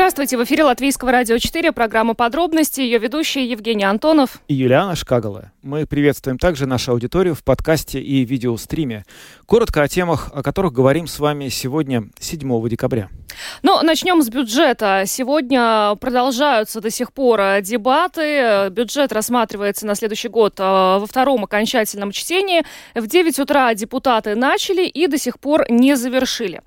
Здравствуйте, в эфире Латвийского радио 4, программа «Подробности», ее ведущие Евгений Антонов и Юлиана Шкагала. Мы приветствуем также нашу аудиторию в подкасте и видеостриме. Коротко о темах, о которых говорим с вами сегодня, 7 декабря. Ну, начнем с бюджета. Сегодня продолжаются до сих пор э, дебаты. Бюджет рассматривается на следующий год э, во втором окончательном чтении. В 9 утра депутаты начали и до сих пор не завершили.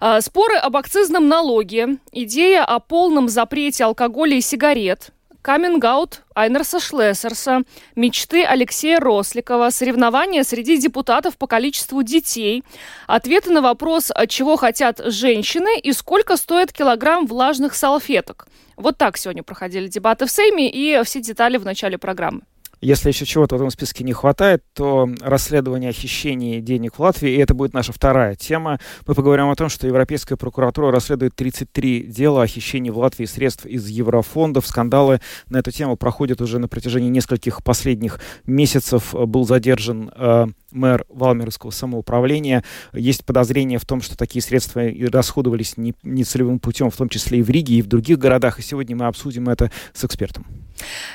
Э, споры об акцизном налоге, идея о полном запрете алкоголя и сигарет, каминг-аут Айнерса Шлессерса, мечты Алексея Росликова, соревнования среди депутатов по количеству детей, ответы на вопрос, чего хотят женщины и сколько стоит килограмм влажных салфеток. Вот так сегодня проходили дебаты в Сейме и все детали в начале программы. Если еще чего-то в этом списке не хватает, то расследование о хищении денег в Латвии, и это будет наша вторая тема. Мы поговорим о том, что Европейская прокуратура расследует 33 дела о хищении в Латвии средств из еврофондов. Скандалы на эту тему проходят уже на протяжении нескольких последних месяцев. Был задержан э, мэр Валмерского самоуправления. Есть подозрение в том, что такие средства и расходовались нецелевым путем, в том числе и в Риге, и в других городах. И сегодня мы обсудим это с экспертом.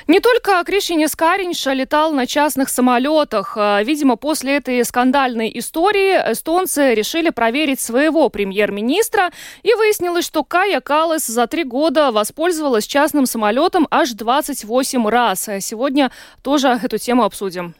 Не только Кришине Скаринша летал на частных самолетах. А, видимо, после этой скандальной истории эстонцы решили проверить своего премьер-министра. И выяснилось, что Кая Калас за три года воспользовалась частным самолетом аж 28 раз. Сегодня тоже эту тему обсудим.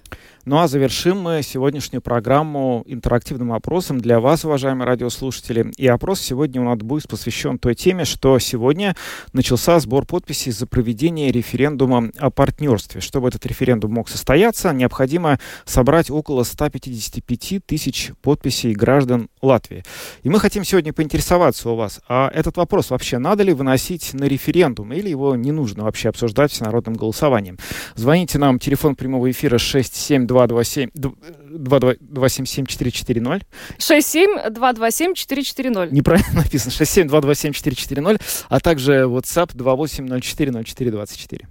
Ну а завершим мы сегодняшнюю программу интерактивным опросом для вас, уважаемые радиослушатели. И опрос сегодня у нас будет посвящен той теме, что сегодня начался сбор подписей за проведение референдума о партнерстве. Чтобы этот референдум мог состояться, необходимо собрать около 155 тысяч подписей граждан Латвии. И мы хотим сегодня поинтересоваться у вас, а этот вопрос вообще надо ли выносить на референдум или его не нужно вообще обсуждать всенародным голосованием? Звоните нам, телефон прямого эфира 67 227 227 440. 67 227 440. Неправильно написано. 67 227 440, а также WhatsApp 2804 04 24. Э,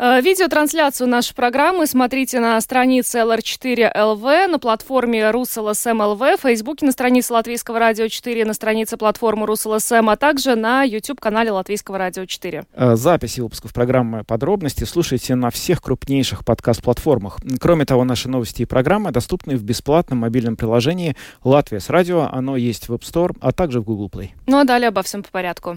видеотрансляцию нашей программы смотрите на странице LR4LV, на платформе RusLSM.LV, в Фейсбуке на странице Латвийского радио 4, на странице платформы RusLSM, а также на YouTube-канале Латвийского радио 4. Э, записи выпусков программы «Подробности» слушайте на всех крупнейших подкаст-платформах. Кроме того, наши новости и программы доступны в бесплатном мобильном приложении «Латвия с радио». Оно есть в App Store, а также в Google Play. Ну а далее обо всем по порядку.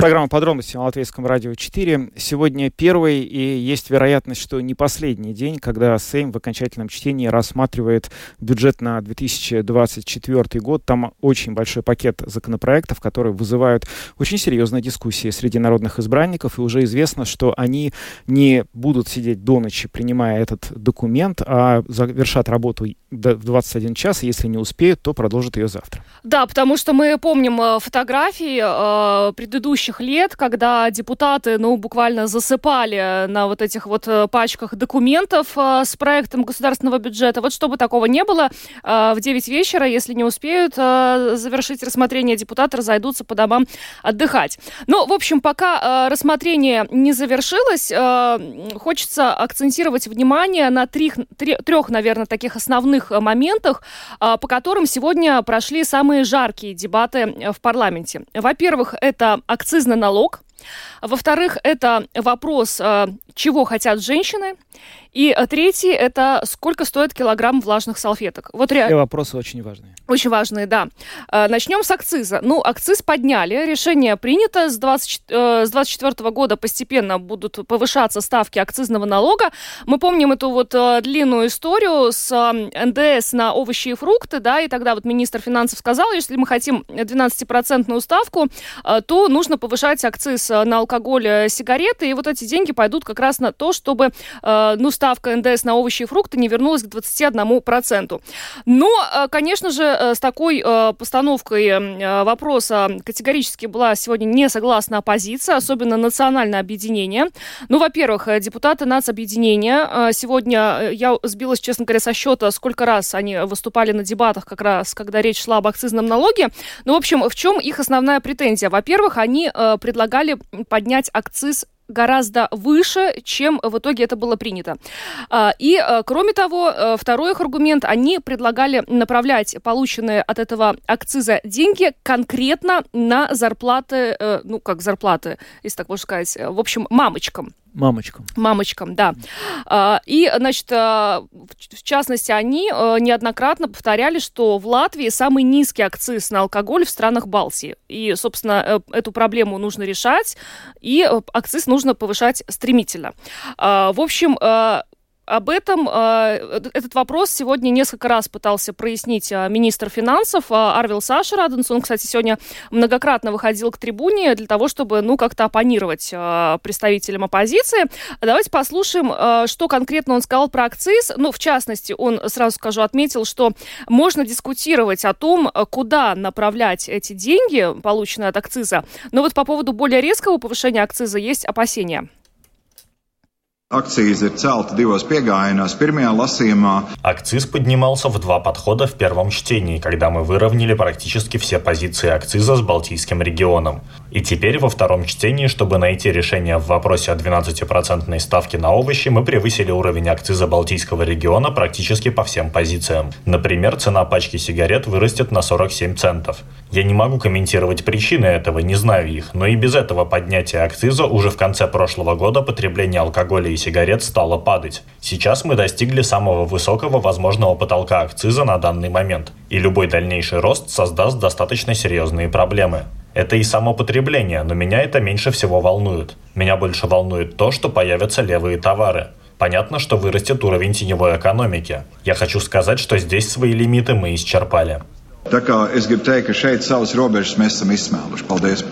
Программа «Подробности» на Латвийском радио 4. Сегодня первый, и есть вероятность, что не последний день, когда Сейм в окончательном чтении рассматривает бюджет на 2024 год. Там очень большой пакет законопроектов, которые вызывают очень серьезные дискуссии среди народных избранников, и уже известно, что они не будут сидеть до ночи, принимая этот документ, а завершат работу в 21 час, и если не успеют, то продолжат ее завтра. Да, потому что мы помним э, фотографии э, предыдущих предыдущих лет, когда депутаты, ну, буквально засыпали на вот этих вот э, пачках документов э, с проектом государственного бюджета. Вот чтобы такого не было, э, в 9 вечера, если не успеют завершить рассмотрение, депутаты разойдутся по домам отдыхать. Ну, в общем, пока рассмотрение не завершилось, хочется акцентировать внимание на трех, трех, наверное, таких основных моментах, по которым сегодня прошли самые жаркие дебаты в парламенте. Во-первых, это акцизный акцизный налог. Во-вторых, это вопрос, э, чего хотят женщины. И э, третий – это сколько стоит килограмм влажных салфеток. Вот реально. вопросы очень важные. Очень важные, да. Э, начнем с акциза. Ну, акциз подняли, решение принято. С, 20, э, с 24 года постепенно будут повышаться ставки акцизного налога. Мы помним эту вот длинную историю с НДС на овощи и фрукты, да, и тогда вот министр финансов сказал, если мы хотим 12-процентную ставку, то нужно повышать акциз на алкоголь, сигареты, и вот эти деньги пойдут как раз на то, чтобы ну, ставка НДС на овощи и фрукты не вернулась к 21%. Но, конечно же, с такой постановкой вопроса категорически была сегодня не согласна оппозиция, особенно национальное объединение. Ну, во-первых, депутаты нацобъединения сегодня, я сбилась, честно говоря, со счета, сколько раз они выступали на дебатах как раз, когда речь шла об акцизном налоге. Ну, в общем, в чем их основная претензия? Во-первых, они э, предлагали поднять акциз гораздо выше, чем в итоге это было принято. А, и, э, кроме того, э, второй их аргумент, они предлагали направлять полученные от этого акциза деньги конкретно на зарплаты, э, ну, как зарплаты, если так можно сказать, в общем, мамочкам. Мамочкам. Мамочкам, да. А, и, значит, а, в частности, они а, неоднократно повторяли, что в Латвии самый низкий акциз на алкоголь в странах Балтии. И, собственно, э, эту проблему нужно решать, и э, акциз нужно повышать стремительно. В общем, об этом э, этот вопрос сегодня несколько раз пытался прояснить э, министр финансов э, Арвил Саша Раденс. Он, кстати, сегодня многократно выходил к трибуне для того, чтобы, ну, как-то оппонировать представителям оппозиции. Давайте послушаем, что конкретно он сказал про акциз. Ну, в частности, он, сразу скажу, отметил, что можно дискутировать о том, куда направлять эти деньги, полученные от акциза. Но вот по поводу более резкого повышения акциза есть опасения. Акциз поднимался в два подхода в первом чтении, когда мы выровняли практически все позиции акциза с Балтийским регионом. И теперь во втором чтении, чтобы найти решение в вопросе о 12% ставке на овощи, мы превысили уровень акциза Балтийского региона практически по всем позициям. Например, цена пачки сигарет вырастет на 47 центов. Я не могу комментировать причины этого, не знаю их, но и без этого поднятия акциза уже в конце прошлого года потребление алкоголя и сигарет стало падать. Сейчас мы достигли самого высокого возможного потолка акциза на данный момент, и любой дальнейший рост создаст достаточно серьезные проблемы. Это и само потребление, но меня это меньше всего волнует. Меня больше волнует то, что появятся левые товары. Понятно, что вырастет уровень теневой экономики. Я хочу сказать, что здесь свои лимиты мы исчерпали. Tā kā es gribu teikt, ka šeit savas robežas mēs esam izsmēluši. Paldies!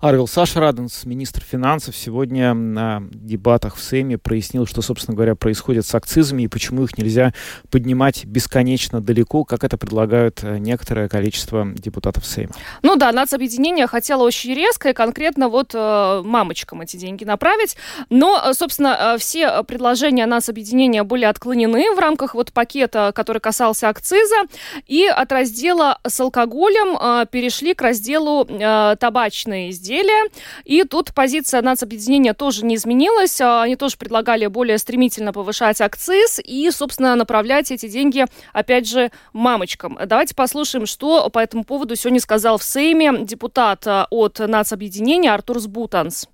Арвил Саша Раденс, министр финансов, сегодня на дебатах в Сейме прояснил, что, собственно говоря, происходит с акцизами и почему их нельзя поднимать бесконечно далеко, как это предлагают э, некоторое количество депутатов Сейма. Ну да, нацобъединение хотело очень резко и конкретно вот э, мамочкам эти деньги направить, но, э, собственно, все предложения нацобъединения были отклонены в рамках вот пакета, который касался акциза, и от раздела с алкоголем перешли к разделу э, табачные изделия изделия. И тут позиция нацобъединения тоже не изменилась. А, они тоже предлагали более стремительно повышать акциз и, собственно, направлять эти деньги, опять же, мамочкам. Давайте послушаем, что по этому поводу сегодня сказал в Сейме депутат а, от нацобъединения Артур Сбутанс.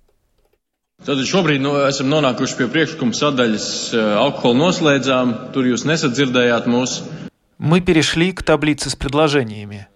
Tātad šobrīd nu, esam nonākuši pie priekšlikuma sadaļas alkohola noslēdzām. Tur jūs nesadzirdējāt mūs. Мы перешли к таблице с предложениями.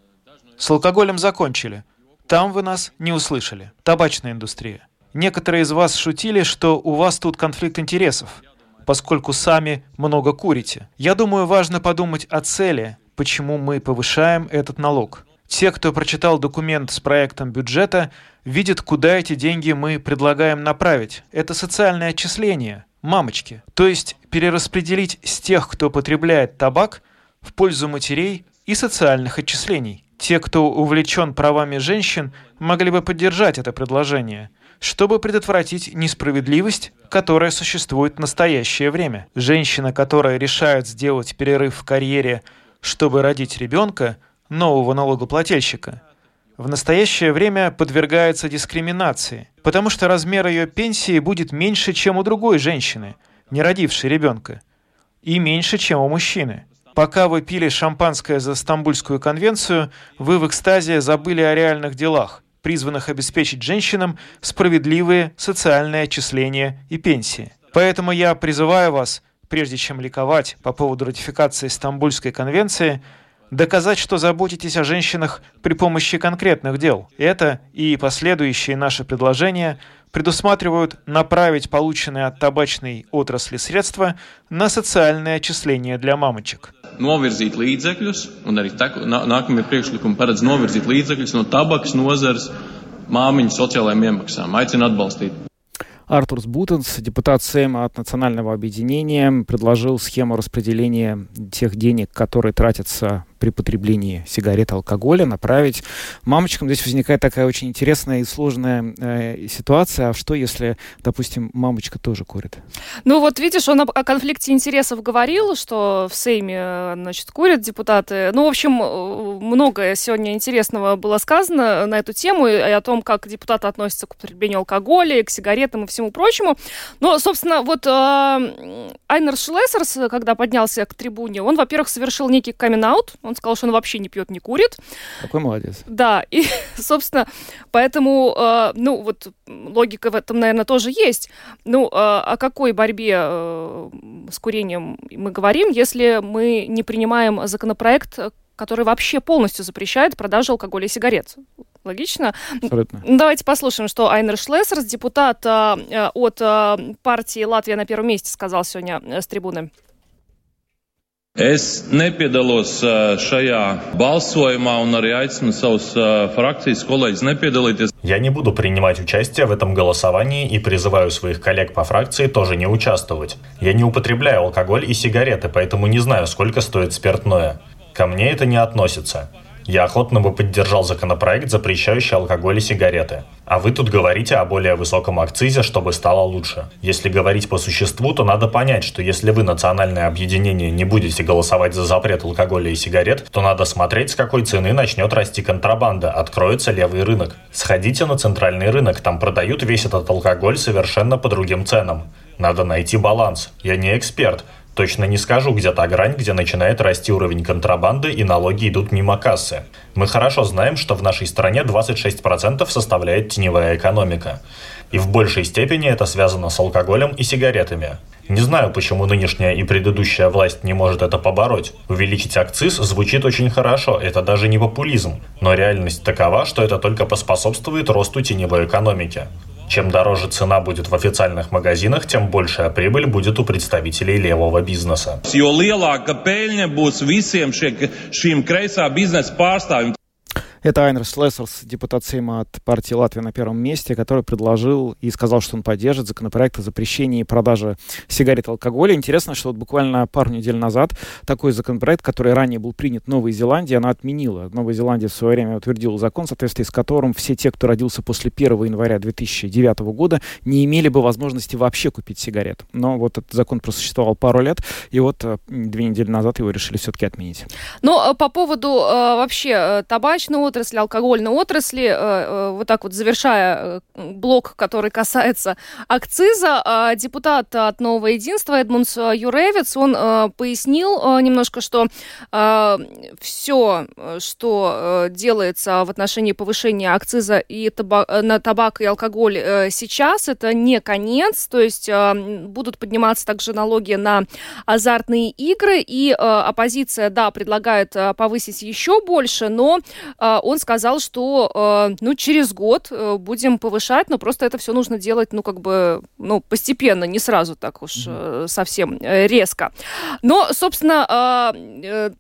С алкоголем закончили. Там вы нас не услышали. Табачная индустрия. Некоторые из вас шутили, что у вас тут конфликт интересов, поскольку сами много курите. Я думаю, важно подумать о цели, почему мы повышаем этот налог. Те, кто прочитал документ с проектом бюджета, видят, куда эти деньги мы предлагаем направить. Это социальное отчисление, мамочки. То есть перераспределить с тех, кто потребляет табак, в пользу матерей и социальных отчислений. Те, кто увлечен правами женщин, могли бы поддержать это предложение, чтобы предотвратить несправедливость, которая существует в настоящее время. Женщина, которая решает сделать перерыв в карьере, чтобы родить ребенка, нового налогоплательщика, в настоящее время подвергается дискриминации, потому что размер ее пенсии будет меньше, чем у другой женщины, не родившей ребенка, и меньше, чем у мужчины. Пока вы пили шампанское за Стамбульскую конвенцию, вы в экстазе забыли о реальных делах, призванных обеспечить женщинам справедливые социальные отчисления и пенсии. Поэтому я призываю вас, прежде чем ликовать по поводу ратификации Стамбульской конвенции, доказать, что заботитесь о женщинах при помощи конкретных дел. Это и последующие наши предложения предусматривают направить полученные от табачной отрасли средства на социальные отчисления для мамочек novirzīt līdzekļus, un arī tak, nākamie priekšlikumi paredz novirzīt līdzekļus no tabakas nozares māmiņu sociālajiem iemaksām. Aicinu atbalstīt. Артур Бутенс, депутат Сейма от Национального объединения, предложил схему распределения тех денег, которые тратятся при потреблении сигарет, алкоголя направить мамочкам. Здесь возникает такая очень интересная и сложная э, ситуация. А что, если, допустим, мамочка тоже курит? Ну вот видишь, он о, конфликте интересов говорил, что в Сейме, значит, курят депутаты. Ну, в общем, э, многое сегодня интересного было сказано на эту тему и о том, как депутаты относятся к употреблению алкоголя, к сигаретам и всему прочему. Но, собственно, вот э, Айнер Шлессерс, когда поднялся к трибуне, он, во-первых, совершил некий камин-аут, он сказал, что он вообще не пьет, не курит. Какой молодец. Да, и, собственно, поэтому, э, ну, вот логика в этом, наверное, тоже есть. Ну, э, о какой борьбе э, с курением мы говорим, если мы не принимаем законопроект, который вообще полностью запрещает продажу алкоголя и сигарет. Логично? Абсолютно. Давайте послушаем, что Айнер Шлессерс, депутат э, от э, партии «Латвия на первом месте», сказал сегодня э, с трибуны. Es nepiedalos šajā balsojumā un arī aicinu savus фракцijas коллег nepiedalīties. Я не буду принимать участие в этом голосовании и призываю своих коллег по фракции тоже не участвовать. Я не употребляю алкоголь и сигареты, поэтому не знаю, сколько стоит спиртное. Ко мне это не относится. Я охотно бы поддержал законопроект, запрещающий алкоголь и сигареты. А вы тут говорите о более высоком акцизе, чтобы стало лучше. Если говорить по существу, то надо понять, что если вы, национальное объединение, не будете голосовать за запрет алкоголя и сигарет, то надо смотреть, с какой цены начнет расти контрабанда, откроется левый рынок. Сходите на центральный рынок, там продают весь этот алкоголь совершенно по другим ценам. Надо найти баланс. Я не эксперт, Точно не скажу, где та грань, где начинает расти уровень контрабанды и налоги идут мимо кассы. Мы хорошо знаем, что в нашей стране 26% составляет теневая экономика. И в большей степени это связано с алкоголем и сигаретами. Не знаю, почему нынешняя и предыдущая власть не может это побороть. Увеличить акциз звучит очень хорошо, это даже не популизм. Но реальность такова, что это только поспособствует росту теневой экономики. Чем дороже цена будет в официальных магазинах, тем большая прибыль будет у представителей левого бизнеса. Это Айнерс Лессерс, депутат Сейма от партии Латвия на первом месте, который предложил и сказал, что он поддержит законопроект о запрещении продажи сигарет и алкоголя. Интересно, что вот буквально пару недель назад такой законопроект, который ранее был принят в Новой Зеландии, она отменила. Новая Зеландия в свое время утвердила закон, в соответствии с которым все те, кто родился после 1 января 2009 года, не имели бы возможности вообще купить сигарет. Но вот этот закон просуществовал пару лет, и вот э, две недели назад его решили все-таки отменить. Ну, по поводу э, вообще э, табачного отрасли, алкогольной отрасли. Э, э, вот так вот завершая э, блок, который касается акциза, депутат от Нового единства Эдмундс Юревец, он пояснил немножко, что все, что делается в отношении повышения акциза и табак, на табак и алкоголь сейчас, это не конец, то есть будут подниматься также налоги на азартные игры, и оппозиция, да, предлагает повысить еще больше, но он сказал, что, э, ну, через год э, будем повышать, но просто это все нужно делать, ну, как бы, ну, постепенно, не сразу так уж э, совсем резко. Но, собственно,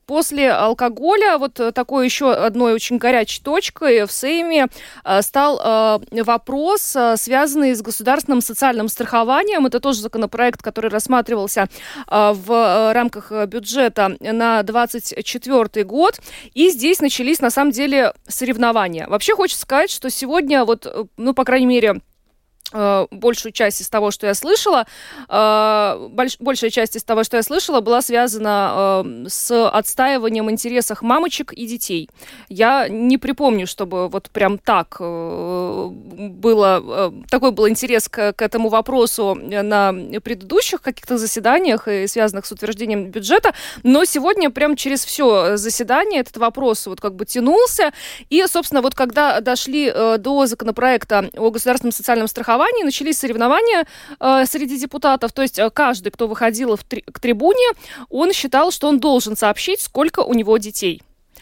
после алкоголя вот такой еще одной очень горячей точкой в Сейме стал вопрос, связанный с государственным социальным страхованием. Это тоже законопроект, который рассматривался в рамках бюджета на 2024 год. И здесь начались, на самом деле, соревнования. Вообще хочется сказать, что сегодня вот, э, ну, по крайней мере, большую часть из того, что я слышала, э, больш, большая часть из того, что я слышала, была связана э, с отстаиванием интересов мамочек и детей. Я не припомню, чтобы вот прям так было, такой был интерес к, к этому вопросу на предыдущих каких-то заседаниях и связанных с утверждением бюджета, но сегодня прям через все заседание этот вопрос вот как бы тянулся, и, собственно, вот когда дошли до законопроекта о государственном социальном страховании, голосовании начались соревнования э, среди депутатов. То есть э, каждый, кто выходил в три, к трибуне, он считал, что он должен сообщить, сколько у него детей.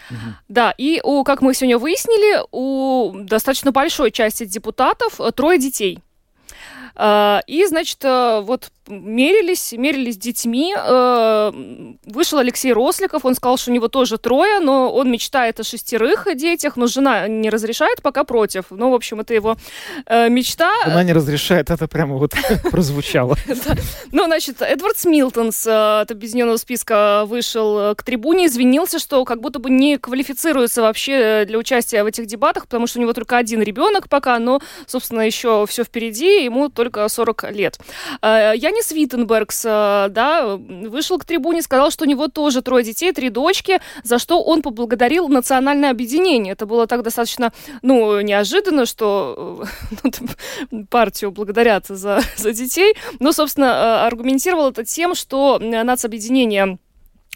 Угу. Да, и у, как мы сегодня выяснили, у достаточно большой части депутатов э, трое детей. Э, и, значит, вот мерились, мерились с детьми. Э, вышел Алексей Росликов, он сказал, что у него тоже трое, но он мечтает о шестерых детях, но жена не разрешает, пока против. Ну, в общем, это его э, мечта. Она не разрешает, это прямо вот прозвучало. Ну, значит, Эдвард Смилтон с от объединенного списка вышел к трибуне, извинился, что как будто бы не квалифицируется вообще для участия в этих дебатах, потому что у него только один ребенок пока, но, собственно, еще все впереди, ему только 40 лет. Э, Янис Виттенбергс, э, да, вышел к трибуне, сказал, что у него тоже трое детей, три дочки, за что он поблагодарил национальное объединение. Это было так достаточно, ну, неожиданно, что э, ну, партию благодарят за, за детей, но, собственно, аргументировал это тем, что нацобъединение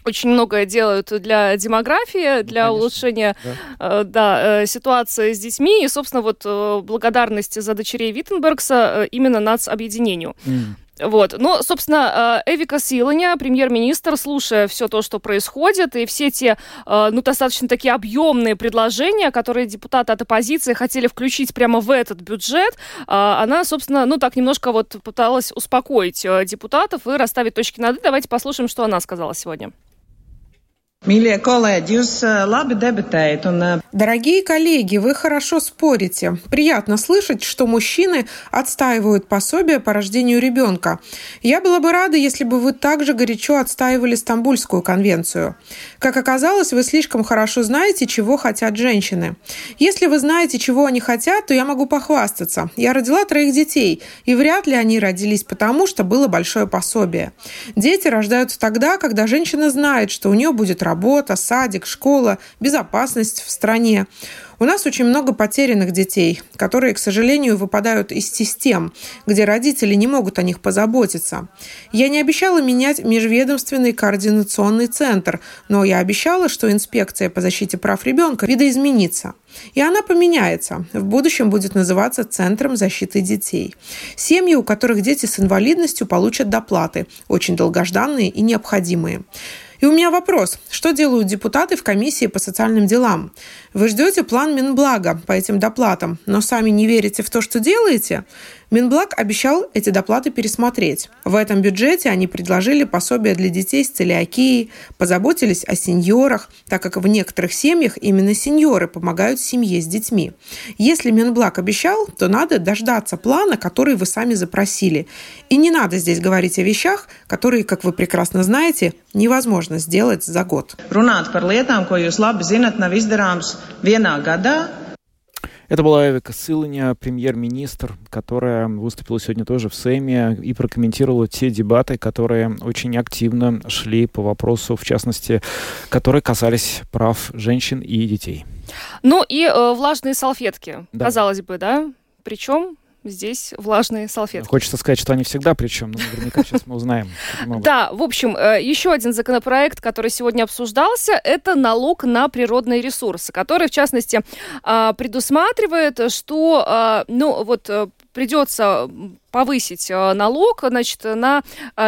очень многое делают для демографии, ну, для Конечно, улучшения да. Э, да, э, ситуации с детьми. И, собственно, вот э, благодарность за дочерей Виттенбергса именно нацобъединению. Mm. Вот. Но, собственно, Эвика Силаня, премьер-министр, слушая все то, что происходит, и все те, ну, достаточно такие объемные предложения, которые депутаты от оппозиции хотели включить прямо в этот бюджет, она, собственно, ну, так немножко вот пыталась успокоить депутатов и расставить точки над «и». Давайте послушаем, что она сказала сегодня. Debatējat. Un... Дорогие коллеги, вы хорошо спорите. Приятно слышать, что мужчины отстаивают пособие по рождению ребенка. Я была бы рада, если бы вы также горячо отстаивали Стамбульскую конвенцию. Как оказалось, вы слишком хорошо знаете, чего хотят женщины. Если вы знаете, чего они хотят, то я могу похвастаться. Я родила троих детей, и вряд ли они родились потому, что было большое пособие. Дети рождаются тогда, когда женщина знает, что у нее будет работа работа, садик, школа, безопасность в стране. У нас очень много потерянных детей, которые, к сожалению, выпадают из систем, где родители не могут о них позаботиться. Я не обещала менять межведомственный координационный центр, но я обещала, что инспекция по защите прав ребенка видоизменится. И она поменяется. В будущем будет называться Центром защиты детей. Семьи, у которых дети с инвалидностью, получат доплаты, очень долгожданные и необходимые. И у меня вопрос. Что делают депутаты в комиссии по социальным делам? Вы ждете план Минблага по этим доплатам, но сами не верите в то, что делаете? Минблаг обещал эти доплаты пересмотреть. В этом бюджете они предложили пособие для детей с целиакией, позаботились о сеньорах, так как в некоторых семьях именно сеньоры помогают семье с детьми. Если Минблаг обещал, то надо дождаться плана, который вы сами запросили. И не надо здесь говорить о вещах, которые, как вы прекрасно знаете, невозможно сделать за год. Runāt par lietām, jūs labi zinat, nav vienā gadā, это была Эвика Сыланя, премьер-министр, которая выступила сегодня тоже в Сейме и прокомментировала те дебаты, которые очень активно шли по вопросу, в частности, которые касались прав женщин и детей. Ну и э, влажные салфетки, да. казалось бы, да? Причем здесь влажные салфетки. Хочется сказать, что они всегда причем, но наверняка сейчас мы узнаем. Да, в общем, э, еще один законопроект, который сегодня обсуждался, это налог на природные ресурсы, который, в частности, а, предусматривает, что, а, ну, вот э, придется повысить э, налог значит, на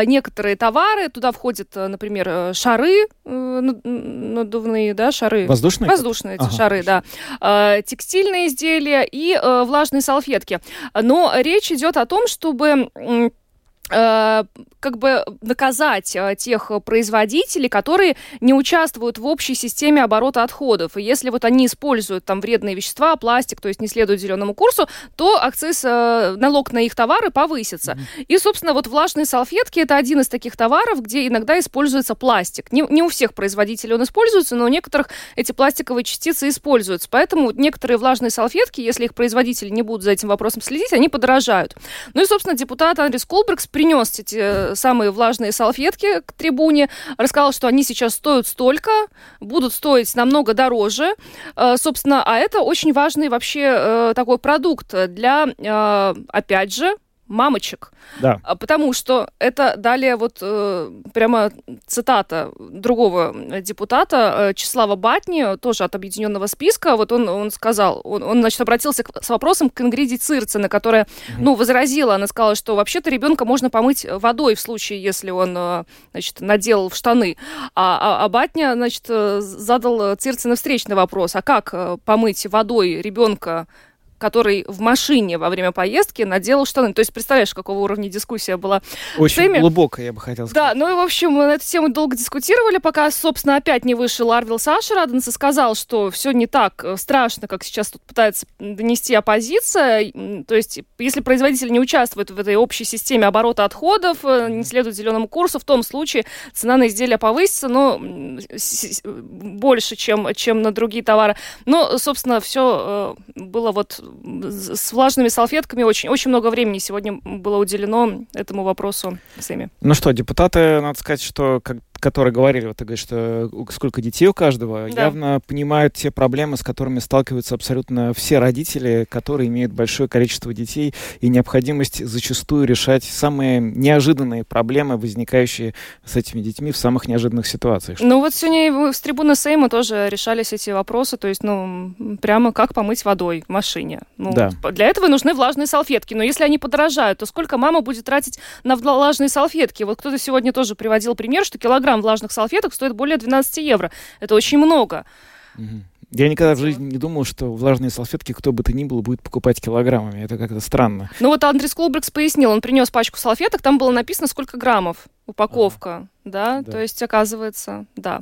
некоторые товары. Туда входят, например, шары надувные, да, шары. Воздушные? Воздушные эти ага. шары, да. Текстильные изделия и влажные салфетки. Но речь идет о том, чтобы Э, как бы наказать э, тех производителей, которые не участвуют в общей системе оборота отходов. И если вот они используют там вредные вещества, пластик, то есть не следуют зеленому курсу, то акциз, э, налог на их товары повысится. Mm-hmm. И, собственно, вот влажные салфетки это один из таких товаров, где иногда используется пластик. Не, не у всех производителей он используется, но у некоторых эти пластиковые частицы используются. Поэтому некоторые влажные салфетки, если их производители не будут за этим вопросом следить, они подорожают. Ну и, собственно, депутат Андрис Колбергс принес эти э, самые влажные салфетки к трибуне, рассказал, что они сейчас стоят столько, будут стоить намного дороже, э, собственно, а это очень важный вообще э, такой продукт для, опять же, мамочек. Да. А, потому что это далее вот э, прямо цитата другого депутата э, Числава Батни, тоже от объединенного списка. Вот он, он сказал, он, он значит, обратился к, с вопросом к Ингриде Цирцене, которая, угу. ну, возразила, она сказала, что вообще-то ребенка можно помыть водой в случае, если он, э, значит, наделал в штаны. А, а, а Батня, значит, задал Цирцене встречный вопрос, а как помыть водой ребенка который в машине во время поездки наделал штаны. То есть, представляешь, какого уровня дискуссия была Очень теме? глубокая, я бы хотел сказать. Да, ну и, в общем, мы на эту тему долго дискутировали, пока, собственно, опять не вышел Арвил Саша Раденс и сказал, что все не так э, страшно, как сейчас тут пытается донести оппозиция. То есть, если производитель не участвует в этой общей системе оборота отходов, э, не следует зеленому курсу, в том случае цена на изделия повысится, но больше, чем, чем на другие товары. Но, собственно, все э, было вот с влажными салфетками. Очень, очень много времени сегодня было уделено этому вопросу всеми. Ну что, депутаты, надо сказать, что как которые говорили, вот ты говоришь, что сколько детей у каждого, да. явно понимают те проблемы, с которыми сталкиваются абсолютно все родители, которые имеют большое количество детей, и необходимость зачастую решать самые неожиданные проблемы, возникающие с этими детьми в самых неожиданных ситуациях. Ну вот сегодня с трибуны Сейма тоже решались эти вопросы, то есть, ну, прямо как помыть водой в машине. Ну, да. Для этого нужны влажные салфетки, но если они подорожают, то сколько мама будет тратить на влажные салфетки? Вот кто-то сегодня тоже приводил пример, что килограмм килограмм влажных салфеток стоит более 12 евро. Это очень много. Я никогда в жизни не думал, что влажные салфетки, кто бы то ни было, будет покупать килограммами. Это как-то странно. Ну вот Андрей Кулбрикс пояснил, он принес пачку салфеток, там было написано, сколько граммов упаковка, ага. да? да, то есть оказывается, да.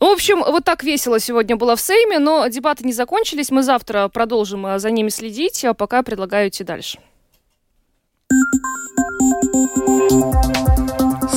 В общем, вот так весело сегодня было в Сейме, но дебаты не закончились, мы завтра продолжим э, за ними следить, а пока предлагаю идти дальше.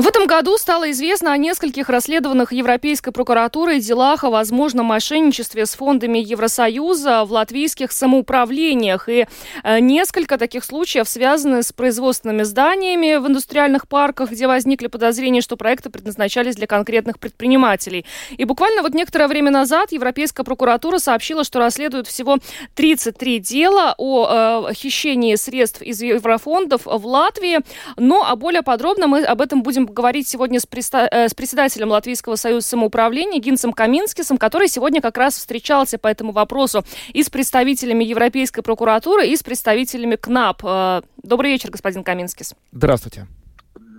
В этом году стало известно о нескольких расследованных Европейской прокуратурой делах о возможном мошенничестве с фондами Евросоюза в латвийских самоуправлениях. И э, несколько таких случаев связаны с производственными зданиями в индустриальных парках, где возникли подозрения, что проекты предназначались для конкретных предпринимателей. И буквально вот некоторое время назад Европейская прокуратура сообщила, что расследует всего 33 дела о э, хищении средств из еврофондов в Латвии. Но а более подробно мы об этом будем говорить сегодня с, преста- э, с председателем Латвийского союза самоуправления Гинцем Каминскисом, который сегодня как раз встречался по этому вопросу и с представителями Европейской прокуратуры, и с представителями КНАП. Э, добрый вечер, господин Каминскис. Здравствуйте.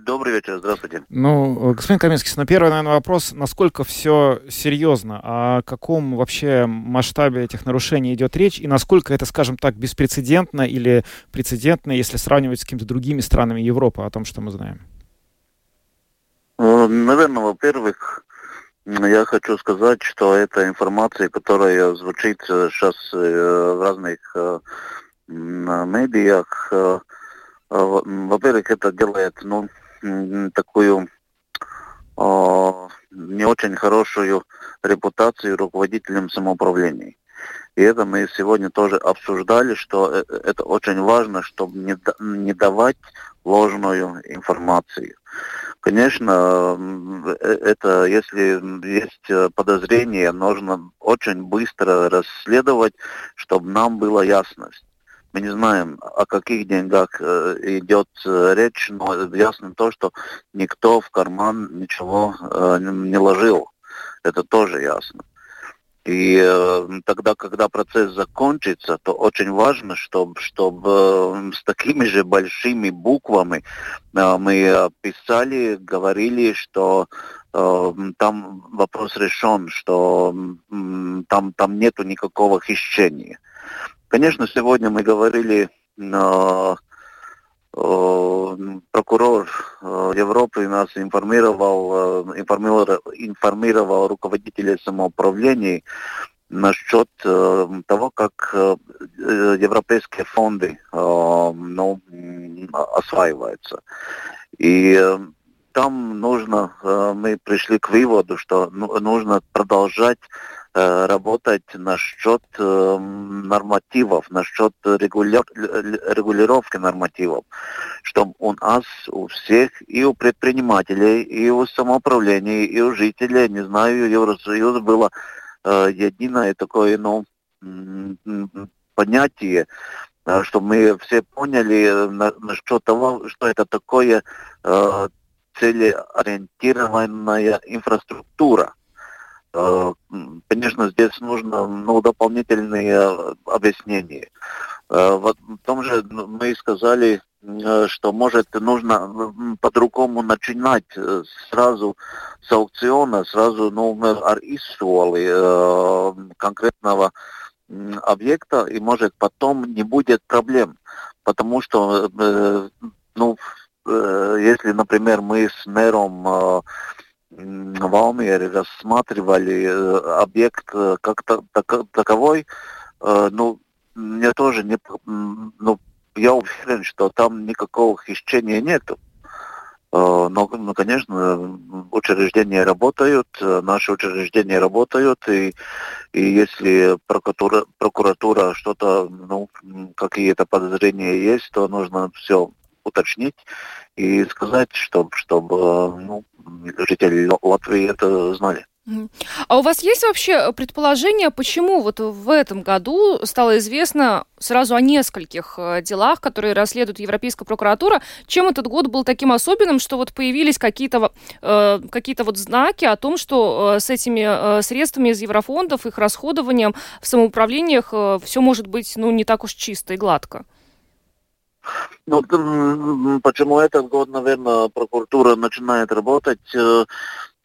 Добрый вечер, здравствуйте. Ну, господин Каминский, ну, первый, наверное, вопрос, насколько все серьезно, о каком вообще масштабе этих нарушений идет речь, и насколько это, скажем так, беспрецедентно или прецедентно, если сравнивать с какими-то другими странами Европы, о том, что мы знаем? Э, наверное, во-первых, я хочу сказать, что эта информация, которая звучит сейчас э, в разных э, медиах, во-первых, это делает ну, такую не очень хорошую репутацию руководителям самоуправления. И это мы сегодня тоже обсуждали, что это очень важно, чтобы не, не давать ложную информацию. Конечно, э, это, если есть э, подозрение, нужно очень быстро расследовать, чтобы нам была ясность. Мы не знаем, о каких деньгах э, идет речь, но ясно то, что никто в карман ничего не ложил. Это тоже ясно. И э, тогда, когда процесс закончится, то очень важно, чтобы, чтобы э, с такими же большими буквами э, мы писали, говорили, что э, там вопрос решен, что э, там, там нету никакого хищения. Конечно, сегодня мы говорили э, прокурор э, Европы нас информировал, э, информировал, информировал руководителей самоуправлений насчет того, как европейские фонды ну, осваиваются. И там нужно, мы пришли к выводу, что ну, нужно продолжать Э, работать насчет э, нормативов, насчет регуля... регулировки нормативов, чтобы у нас, у всех, и у предпринимателей, и у самоуправления, и у жителей, не знаю, Евросоюза было э, единое такое, ну, понятие, э, чтобы мы все поняли на, насчет того, что это такое э, целеориентированная инфраструктура. Э, конечно, здесь нужно ну, дополнительные объяснения. В том же мы сказали, что может нужно по-другому начинать сразу с аукциона, сразу ну, izsoli конкретного объекта, и может потом не будет проблем. Потому что, ну, если, например, мы с мэром Валмере рассматривали объект как таковой, ну, мне тоже не, ну, я уверен, что там никакого хищения нету. Но, ну, конечно, учреждения работают, наши учреждения работают, и, и если прокуратура, прокуратура что-то, ну, какие-то подозрения есть, то нужно все уточнить и сказать, чтобы, чтобы ну, жители Латвии это знали. А у вас есть вообще предположение, почему вот в этом году стало известно сразу о нескольких э, делах, которые расследует Европейская прокуратура? Чем этот год был таким особенным, что вот появились какие-то э, какие-то вот знаки о том, что э, с этими э, средствами из еврофондов, их расходованием в самоуправлениях все может быть ну не так уж чисто и гладко? Ну, почему этот год, наверное, прокуратура начинает работать? Э,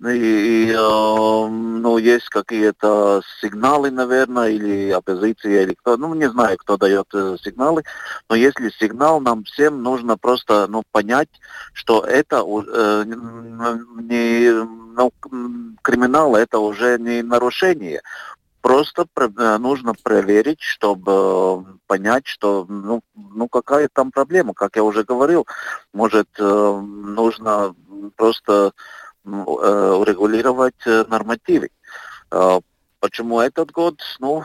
и, и ну, есть какие-то сигналы, наверное, или оппозиция, или кто, ну, не знаю, кто дает э, сигналы, но если сигнал, нам всем нужно просто, ну, понять, что это э, не, ну, криминал, это уже не нарушение. Просто э, нужно проверить, чтобы понять, что ну, ну какая там проблема, как я уже говорил, может э, нужно просто Э, урегулировать э, нормативы. Почему этот год? Ну,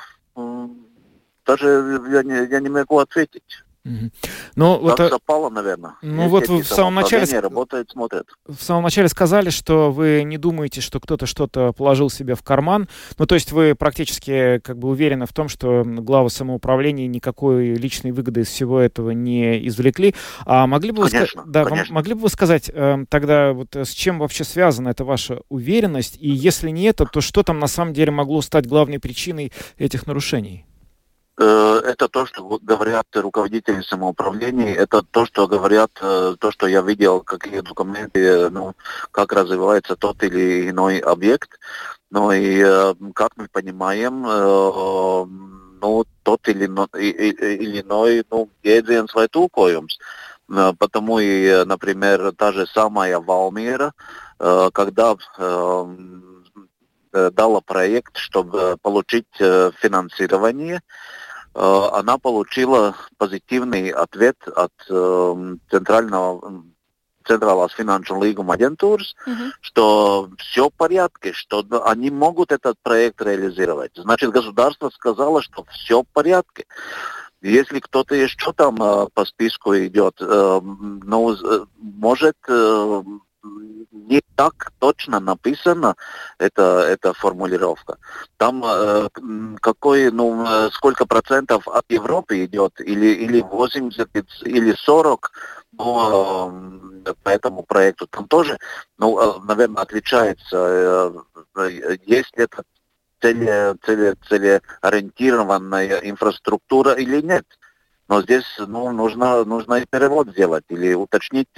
даже я не, я не могу ответить. Угу. Ну, вот, так совпало, наверное. Ну, вот вы в самом начале... Работает, смотрят. В самом начале сказали, что вы не думаете, что кто-то что-то положил себе в карман. Ну, то есть вы практически как бы уверены в том, что главы самоуправления никакой личной выгоды из всего этого не извлекли. А могли бы конечно, вы, да, конечно. могли бы вы сказать э, тогда, вот с чем вообще связана эта ваша уверенность? И если не это, то что там на самом деле могло стать главной причиной этих нарушений? Э, это то, что говорят руководители самоуправления, это то, что говорят, э, то, что я видел, какие документы, ну, как развивается тот или иной объект. Ну и, э, как мы понимаем, ну, тот или, или иной, ну, jēdziens vai tulkojums. Потому и, например, та же самая Валмира, когда дала проект, чтобы получить финансирование, Э, она получила позитивный ответ от э, центрального Центрального финансового līguma агентурс, uh-huh. что все в порядке, что они могут этот проект реализовать. Значит, государство сказало, что все в порядке. Если кто-то еще там э, по списку идет, э, ну, может э, не так точно написана эта, эта формулировка. Там э, какой, ну, э, сколько процентов от Европы идет, или, или 80, или 40 ну, э, по этому проекту. Там тоже, ну, э, наверное, отличается, э есть это цели, цели, целеориентированная инфраструктура или нет. Но здесь ну, нужно, нужно и перевод сделать или уточнить,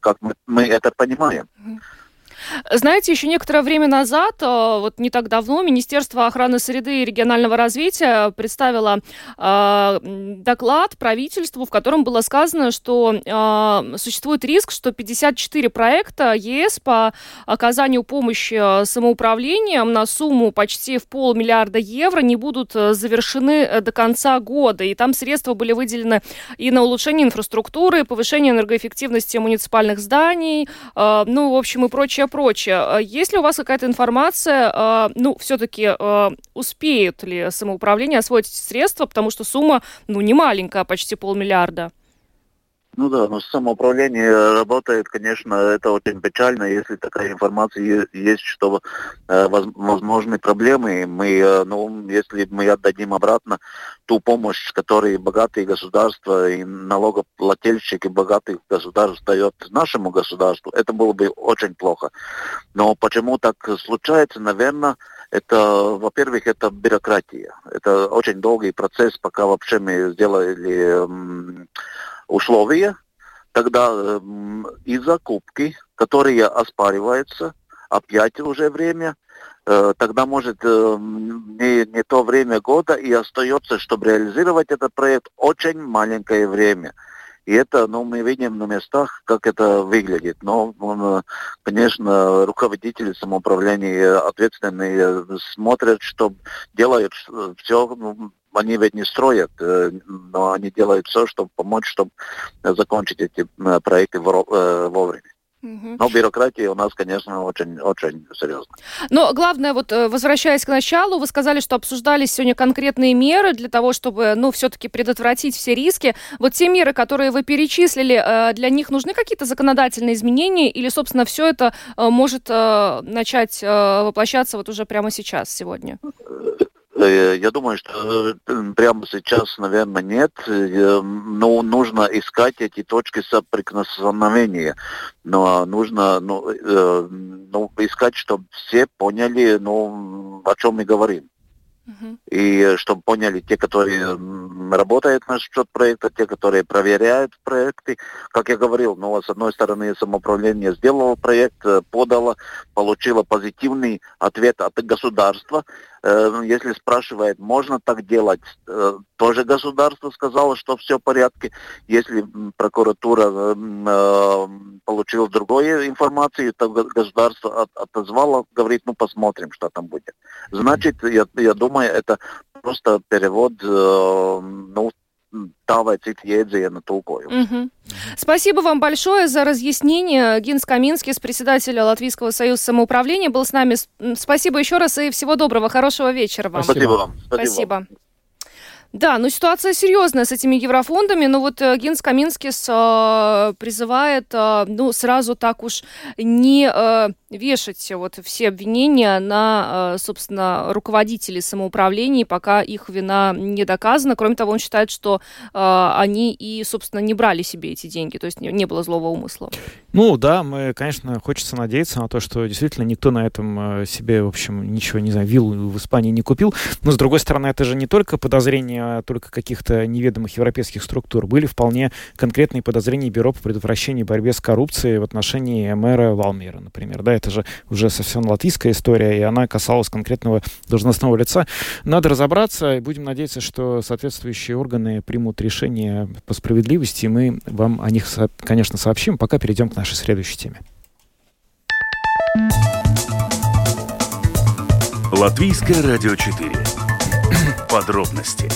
как мы, мы это понимаем. Знаете, еще некоторое время назад, э, вот не так давно, Министерство охраны среды и регионального развития представило э, доклад правительству, в котором было сказано, что э, существует риск, что 54 проекта ЕС по оказанию помощи самоуправлением на сумму почти в полмиллиарда евро не будут завершены до конца года. И там средства были выделены и на улучшение инфраструктуры, повышение энергоэффективности муниципальных зданий, ну, в общем, и прочее, прочее. А есть ли у вас какая-то информация, а, ну, все-таки а, успеют ли самоуправление освоить эти средства, потому что сумма, ну, не маленькая, почти полмиллиарда? Ну да, но самоуправление работает, конечно, это очень печально, если такая информация есть, что э, возможны проблемы. Мы, э, ну, если мы отдадим обратно ту помощь, которую богатые государства и налогоплательщики богатых государств дают нашему государству, это было бы очень плохо. Но почему так случается, наверное, это, во-первых, это бюрократия. Это очень долгий процесс, пока вообще мы сделали условия, тогда и закупки, которые оспариваются, опять уже время, э, тогда может э, не, не то время года и остается, чтобы реализовать этот проект, очень маленькое время. И это, ну, мы видим на местах, как это выглядит. Но, э, конечно, руководители самоуправления ответственные смотрят, что делают все, ну, они ведь не строят, но они делают все, чтобы помочь, чтобы закончить эти проекты вовремя. Но бюрократия у нас, конечно, очень, очень серьезная. Но главное, вот э, возвращаясь к началу, вы сказали, что обсуждались сегодня конкретные меры для того, чтобы, ну, все-таки предотвратить все риски. Вот те меры, которые вы перечислили, э, для них нужны какие-то законодательные изменения или, собственно, все это э, может начать воплощаться вот уже прямо сейчас, сегодня? Э, я думаю, что э, прямо сейчас, наверное, нет. Э, но нужно искать эти точки соприкосновения. Но нужно ну, ну, искать, чтобы все поняли, ну, о чем мы говорим. И чтобы поняли те, которые работают на счет проекта, те, которые проверяют проекты. Как я говорил, ну, с одной стороны, самоуправление сделало проект, подало, получило позитивный ответ от государства. Э, ну, если спрашивает, можно так делать, э, тоже государство сказало, что все в порядке. Если прокуратура э, получила другую информацию, то государство отозвало, говорит, ну посмотрим, что там будет. Значит, я, я думаю, это просто перевод ну, tā vai cita jēdziena tulkojumu. Угу. Спасибо вам большое за разъяснение. Гинс Каминскис, председатель Латвийского союза самоуправления, был с нами. Спасибо еще раз и всего доброго, хорошего вечера вам. Спасибо вам. Спасибо. Спасибо. Да, ну ситуация серьезная с этими еврофондами, но вот э, Гинс Каминскис э, призывает, э, ну, сразу так уж не э, вешать вот все обвинения на, э, собственно, руководителей самоуправлений, пока их вина не доказана. Кроме того, он считает, что э, они и, собственно, не брали себе эти деньги, то есть не, не было злого умысла. Ну да, мы, конечно, хочется надеяться на то, что действительно никто на этом э, себе, в общем, ничего, не знаю, виллу в Испании не купил. Но, с другой стороны, это же не только подозрения только каких-то неведомых европейских структур. Были вполне конкретные подозрения Бюро по предотвращению борьбе с коррупцией в отношении мэра Валмира, например. Да, это же уже совсем латвийская история, и она касалась конкретного должностного лица. Надо разобраться, и будем надеяться, что соответствующие органы примут решение по справедливости, и мы вам о них, конечно, сообщим. Пока перейдем к нашей следующей теме. Латвийское радио 4. Подробности.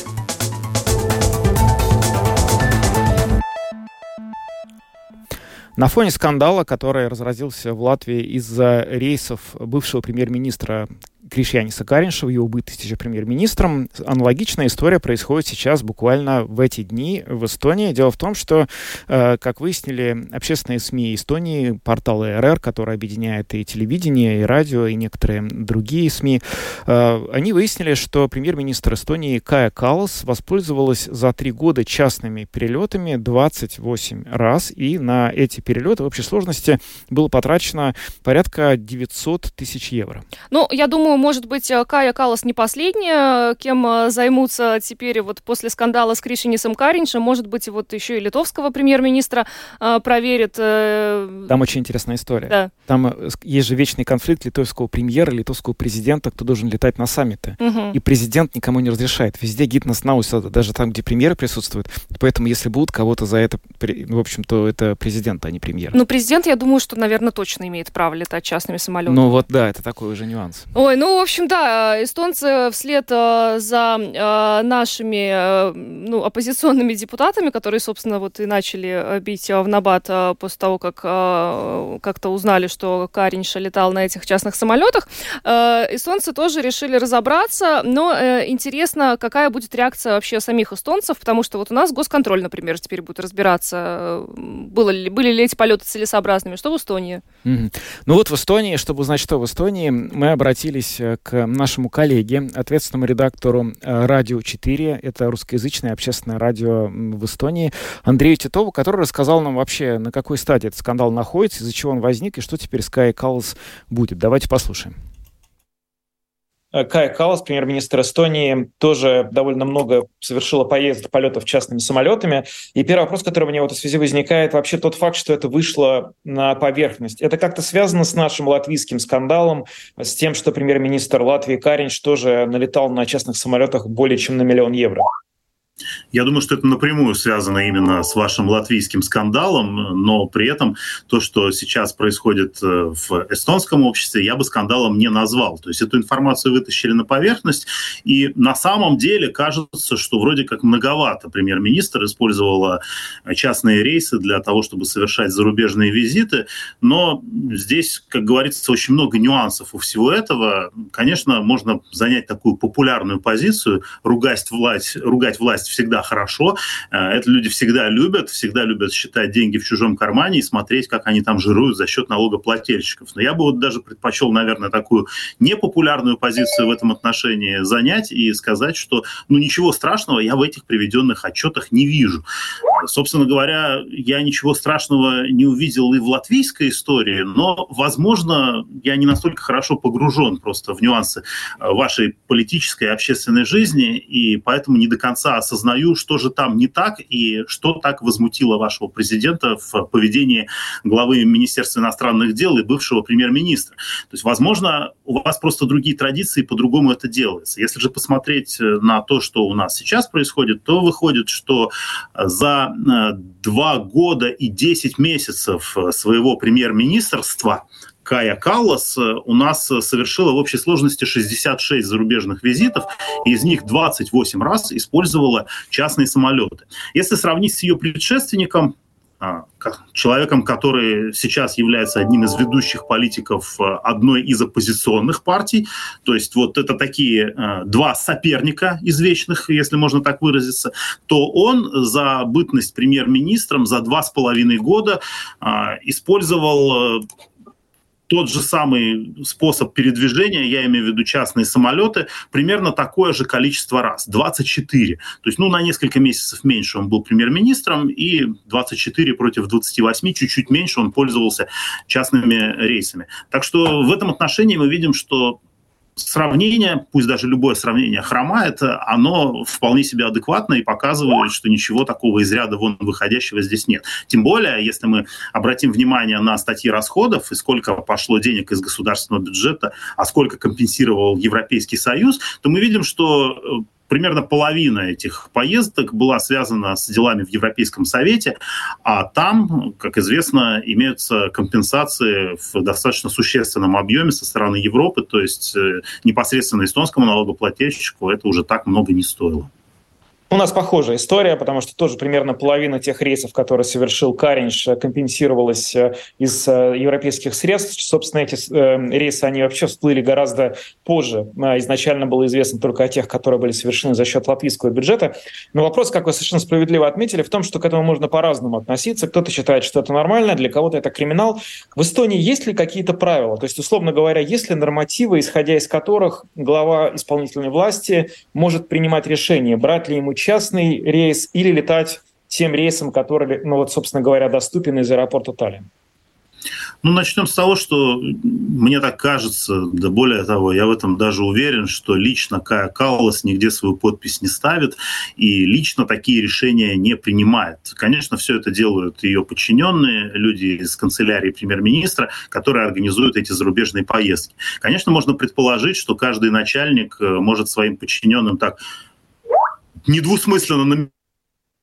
На фоне скандала, который разразился в Латвии из-за рейсов бывшего премьер-министра Кришьяниса Каринша в его бытности премьер-министром. Аналогичная история происходит сейчас буквально в эти дни в Эстонии. Дело в том, что, э, как выяснили общественные СМИ Эстонии, порталы РР, который объединяет и телевидение, и радио, и некоторые другие СМИ, э, они выяснили, что премьер-министр Эстонии Кая Калас воспользовалась за три года частными перелетами 28 раз, и на эти перелеты в общей сложности было потрачено порядка 900 тысяч евро. Ну, я думаю, может быть, э, Кая Калас не последняя, кем э, займутся теперь вот после скандала с Кришинисом Кариншем. Может быть, вот еще и литовского премьер-министра э, проверит. Там очень интересная история. Да. Там есть же вечный конфликт литовского премьера, литовского президента, кто должен летать на саммиты. Угу. И президент никому не разрешает. Везде гид на снаус, даже там, где премьеры присутствуют. Поэтому, если будут кого-то за это, в общем-то, это президент, а не премьер. Ну, президент, я думаю, что, наверное, точно имеет право летать частными самолетами. Ну, вот, да, это такой уже нюанс. Ой, ну, в общем, да, эстонцы вслед э, за э, нашими э, ну, оппозиционными депутатами, которые, собственно, вот и начали бить в набат после того, как как-то узнали, что Каринша летал на этих частных самолетах, эстонцы тоже решили разобраться, но интересно, какая будет реакция вообще самих эстонцев, потому что вот у нас госконтроль, например, теперь будет разбираться, было ли, были ли эти полеты целесообразными, что в Эстонии? Mm-hmm. Ну вот в Эстонии, чтобы узнать, что в Эстонии, мы обратились к нашему коллеге, ответственному редактору э, «Радио 4», это русскоязычное общественное радио в Эстонии, Андрею Титову, который рассказал нам вообще, на какой стадии этот скандал находится, из-за чего он возник и что теперь Кай Каллас будет. Давайте послушаем. Э, Кая Калас, премьер-министр Эстонии, тоже довольно много совершила поездок, полетов частными самолетами. И первый вопрос, который у меня в этой связи возникает, вообще тот факт, что это вышло на поверхность. Это как-то связано с нашим латвийским скандалом, с тем, что премьер-министр Латвии Каринч тоже налетал на частных самолетах более чем на миллион евро? Я думаю, что это напрямую связано именно с вашим латвийским скандалом, но при этом то, что сейчас происходит э, в эстонском обществе, я бы скандалом не назвал. То есть эту информацию вытащили на поверхность, и на самом деле кажется, что вроде как многовато премьер-министр использовала частные рейсы для того, чтобы совершать зарубежные визиты, но здесь, как говорится, очень много нюансов у всего этого. Конечно, можно занять такую популярную позицию, ругать власть, ругать власть всегда хорошо. Э, это люди всегда любят, всегда любят считать деньги в чужом кармане и смотреть, как они там жируют за счет налогоплательщиков. Но я бы вот даже предпочел, наверное, такую непопулярную позицию в этом отношении занять и сказать, что ну ничего страшного я в этих приведенных отчетах не вижу. Собственно говоря, я ничего страшного не увидел и в латвийской истории, но, возможно, я не настолько хорошо погружен просто в нюансы э, вашей политической и общественной жизни, и поэтому не до конца осознаю осознаю, что же там не так и что так возмутило вашего президента в поведении главы Министерства иностранных дел и бывшего премьер-министра. То есть, возможно, у вас просто другие традиции, по-другому это делается. Если же посмотреть э, на то, что у нас сейчас происходит, то выходит, что э, за э, два года и десять месяцев своего премьер-министрства Кая Каллас э, у нас э, совершила в общей сложности 66 зарубежных визитов, и из них 28 раз использовала частные самолеты. Если сравнить с ее предшественником, а, человеком, который сейчас является одним из ведущих политиков э, одной из оппозиционных партий. То есть вот это такие два соперника извечных, если можно так выразиться, то он за бытность премьер-министром за два с половиной года а, использовал тот же самый способ передвижения, я имею в виду частные самолеты, примерно такое же количество раз, 24. То есть, ну, на несколько месяцев меньше он был премьер-министром, и 24 против 28, чуть-чуть меньше он пользовался частными рейсами. Так что в этом отношении мы видим, что сравнение, пусть даже любое сравнение хромает, оно вполне себе адекватно и показывает, что ничего такого из ряда вон выходящего здесь нет. Тем более, если мы обратим внимание на статьи расходов и сколько пошло денег из государственного бюджета, а сколько компенсировал Европейский Союз, то мы видим, что э, примерно половина этих поездок была связана с делами в Европейском Совете, а там, как известно, имеются компенсации в достаточно существенном объеме со стороны Европы, то есть э, непосредственно эстонскому налогоплательщику это уже так много не стоило. У нас похожая история, потому что тоже примерно половина тех рейсов, которые совершил Каринш, компенсировалась э, из э, европейских средств. Собственно, эти э, рейсы, они вообще всплыли гораздо позже. Изначально было известно только о тех, которые были совершены за счет латвийского бюджета. Но вопрос, как вы совершенно справедливо отметили, в том, что к этому можно по-разному относиться. Кто-то считает, что это нормально, для кого-то это криминал. В Эстонии есть ли какие-то правила? То есть, условно говоря, есть ли нормативы, исходя из которых глава исполнительной власти может принимать решение, брать ли ему частный рейс или летать тем рейсом, который, ну вот, собственно говоря, доступен из аэропорта Таллин? Ну, начнем с того, что мне так кажется, да более того, я в этом даже уверен, что лично Кая Каллас нигде свою подпись не ставит и лично такие решения не принимает. Конечно, все это делают ее подчиненные, люди из канцелярии премьер-министра, которые организуют эти зарубежные поездки. Конечно, можно предположить, что каждый начальник э, может своим подчиненным так недвусмысленно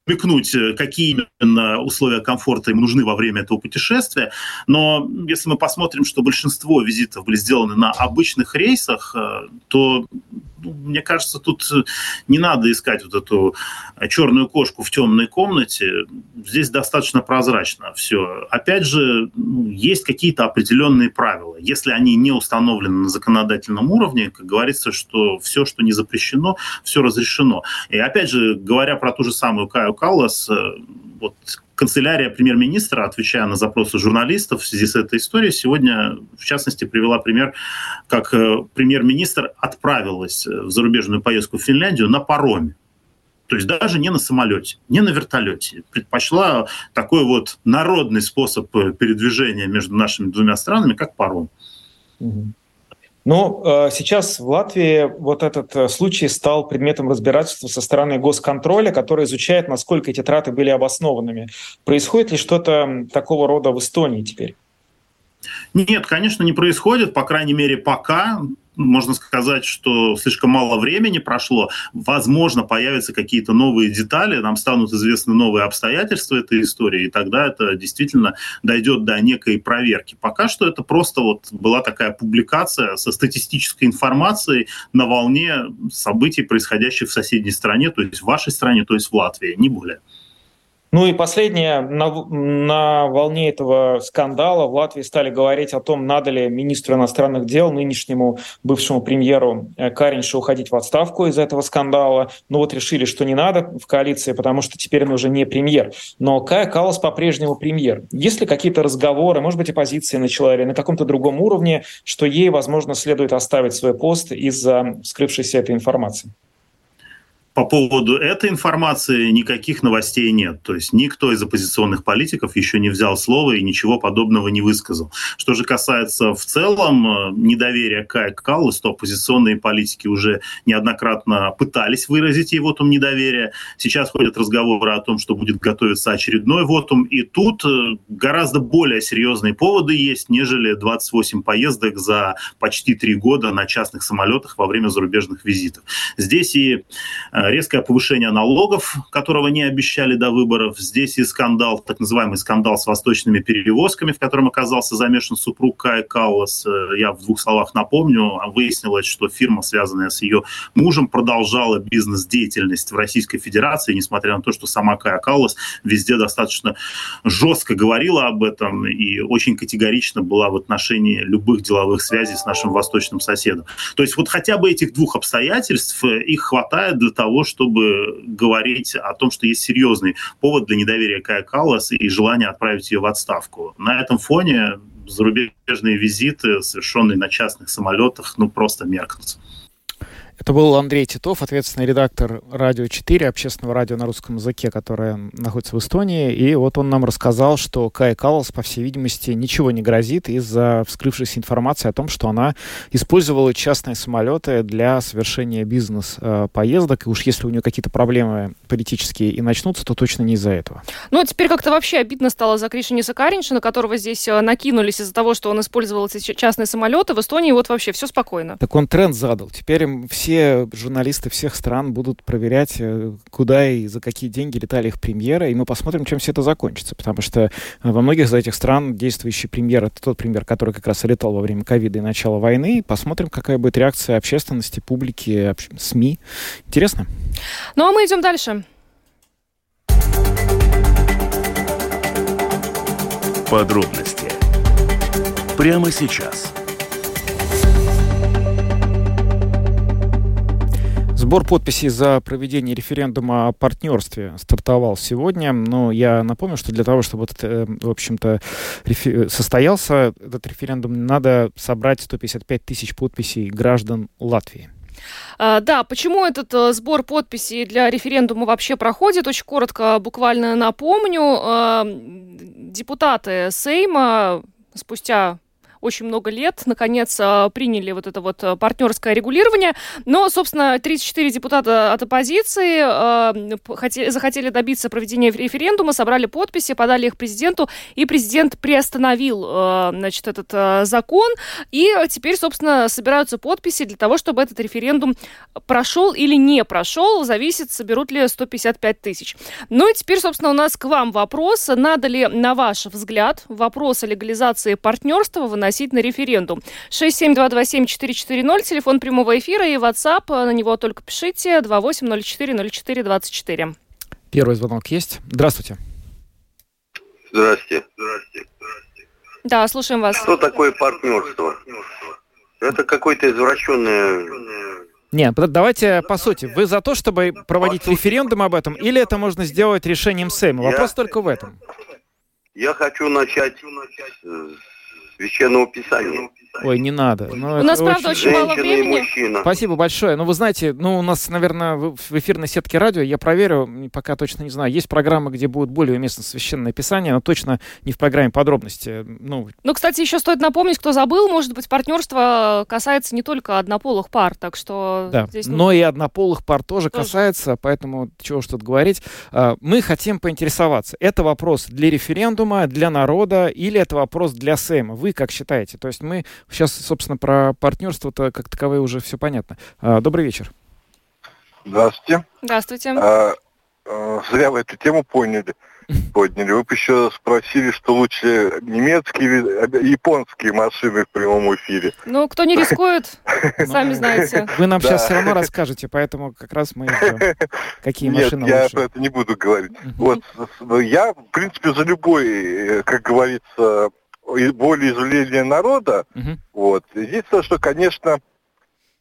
намекнуть, э, какие именно условия комфорта им нужны во время этого путешествия. Но если мы посмотрим, что большинство визитов были сделаны на обычных рейсах, э, то ну, мне кажется, тут э, не надо искать вот эту черную кошку в темной комнате. Здесь достаточно прозрачно все. Опять же, ну, есть какие-то определенные правила. Если они не установлены на законодательном уровне, как говорится, что все, что не запрещено, все разрешено. И опять же, говоря про ту же самую Каю Каллас, э, вот канцелярия премьер-министра, отвечая на запросы журналистов в связи с этой историей, сегодня, в частности, привела пример, как э, премьер-министр отправилась э, в зарубежную поездку в Финляндию на пароме. То есть даже не на самолете, не на вертолете. Предпочла такой вот народный способ передвижения между нашими двумя странами, как паром. Ну Но э, сейчас в Латвии вот этот э, случай стал предметом разбирательства со стороны госконтроля, который изучает, насколько эти траты были обоснованными. Происходит ли что-то такого рода в Эстонии теперь? Нет, конечно, не происходит, по крайней мере, пока можно сказать, что слишком мало времени прошло. Возможно, появятся какие-то новые детали, нам станут известны новые обстоятельства этой истории, и тогда это действительно дойдет до некой проверки. Пока что это просто вот была такая публикация со статистической информацией на волне событий, происходящих в соседней стране, то есть в вашей стране, то есть в Латвии, не более. Ну и последнее, на, на волне этого скандала в Латвии стали говорить о том, надо ли министру иностранных дел, нынешнему бывшему премьеру э, Кариншу уходить в отставку из этого скандала. Ну вот решили, что не надо в коалиции, потому что теперь он уже не премьер. Но Кая Калас по-прежнему премьер. Есть ли какие-то разговоры, может быть, оппозиция начала или на каком-то другом уровне, что ей, возможно, следует оставить свой пост из-за скрывшейся этой информации? По поводу этой информации никаких новостей нет. То есть никто из оппозиционных политиков еще не взял слово и ничего подобного не высказал. Что же касается в целом э, недоверия Кая Каллас, то оппозиционные политики уже неоднократно пытались выразить его там недоверие. Сейчас ходят разговоры о том, что будет готовиться очередной вотум. И тут э, гораздо более серьезные поводы есть, нежели 28 поездок за почти три года на частных самолетах во время зарубежных визитов. Здесь и э, резкое повышение налогов, которого не обещали до выборов. Здесь и скандал, так называемый скандал с восточными перевозками, в котором оказался замешан супруг Кай Каллас. Э, я в двух словах напомню. Выяснилось, что фирма, связанная с ее мужем, продолжала бизнес-деятельность в Российской Федерации, несмотря на то, что сама Кая Каллас везде достаточно жестко говорила об этом и очень категорично была в отношении любых деловых связей с нашим восточным соседом. То есть вот хотя бы этих двух обстоятельств, э, их хватает для того, того, чтобы говорить о том, что есть серьезный повод для недоверия Кая Каллас и желание отправить ее в отставку. На этом фоне зарубежные визиты, совершенные на частных самолетах, ну просто меркнут. Это был Андрей Титов, ответственный редактор «Радио 4», общественного радио на русском языке, которое находится в Эстонии. И вот он нам рассказал, что Кай Каллас, по всей видимости, ничего не грозит из-за вскрывшейся информации о том, что она использовала частные самолеты для совершения бизнес-поездок. И уж если у нее какие-то проблемы политические и начнутся, то точно не из-за этого. Ну, а теперь как-то вообще обидно стало за Кришиниса Каринша, на которого здесь э, накинулись из-за того, что он использовал эти частные самолеты. В Эстонии вот вообще все спокойно. Так он тренд задал. Теперь все все журналисты всех стран будут проверять, э, куда и за какие деньги летали их премьеры, и мы посмотрим, чем все это закончится, потому что э, во многих из этих стран действующий премьер — это тот премьер, который как раз летал во время ковида и начала войны. Посмотрим, какая будет реакция общественности, публики, СМИ. Интересно? Ну, а мы идем дальше. Подробности прямо сейчас. Сбор подписей за проведение референдума о партнерстве стартовал сегодня. Но я напомню, что для того, чтобы этот, э, в общем-то, состоялся этот референдум, надо собрать 155 тысяч подписей граждан Латвии. А, да, почему этот а, сбор подписей для референдума вообще проходит? Очень коротко, буквально напомню. А, депутаты Сейма спустя очень много лет, наконец, а, приняли вот это вот а, партнерское регулирование. Но, собственно, 34 депутата от оппозиции а, захотели добиться проведения референдума, собрали подписи, подали их президенту, и президент приостановил, значит, этот закон. И теперь, собственно, собираются подписи для того, чтобы этот референдум прошел или не прошел, зависит, соберут ли 155 тысяч. Ну и теперь, собственно, у нас к вам вопрос. Надо ли, на ваш взгляд, вопрос о легализации партнерства выносить выносить на референдум. 67227-440, телефон прямого эфира и WhatsApp. На него только пишите 28040424. Первый звонок есть. Здравствуйте. Здравствуйте. Здравствуйте. Да, слушаем вас. Что такое партнерство? Это какое-то извращенное нет, давайте по сути. Вы за то, чтобы проводить референдум об этом, или это можно сделать решением Сейма? Вопрос я, только в этом. Я хочу начать с Священного Писания. Ой, не надо. Ну, у нас, правда, очень, очень мало времени. Спасибо большое. Ну, вы знаете, ну, у нас, наверное, в эфирной сетке радио, я проверю, пока точно не знаю, есть программы, где будет более уместно священное писание, но точно не в программе подробности. Ну, ну кстати, еще стоит напомнить, кто забыл, может быть, партнерство касается не только однополых пар, так что... Да, здесь... но и однополых пар тоже, тоже касается, поэтому чего что-то говорить. А, мы хотим поинтересоваться, это вопрос для референдума, для народа или это вопрос для Сейма? Вы как считаете? То есть мы сейчас, собственно, про партнерство-то как таковое уже все понятно. А, добрый вечер. Здравствуйте. Здравствуйте. А, а, зря вы эту тему поняли подняли. Вы бы еще спросили, что лучше немецкие, японские машины в прямом эфире. Ну, кто не рискует, сами знаете. Вы нам сейчас все равно расскажете, поэтому как раз мы какие машины Нет, я про это не буду говорить. Вот, я, в принципе, за любой, э, как говорится, волеизъявление народа. Вот. Единственное, что, конечно,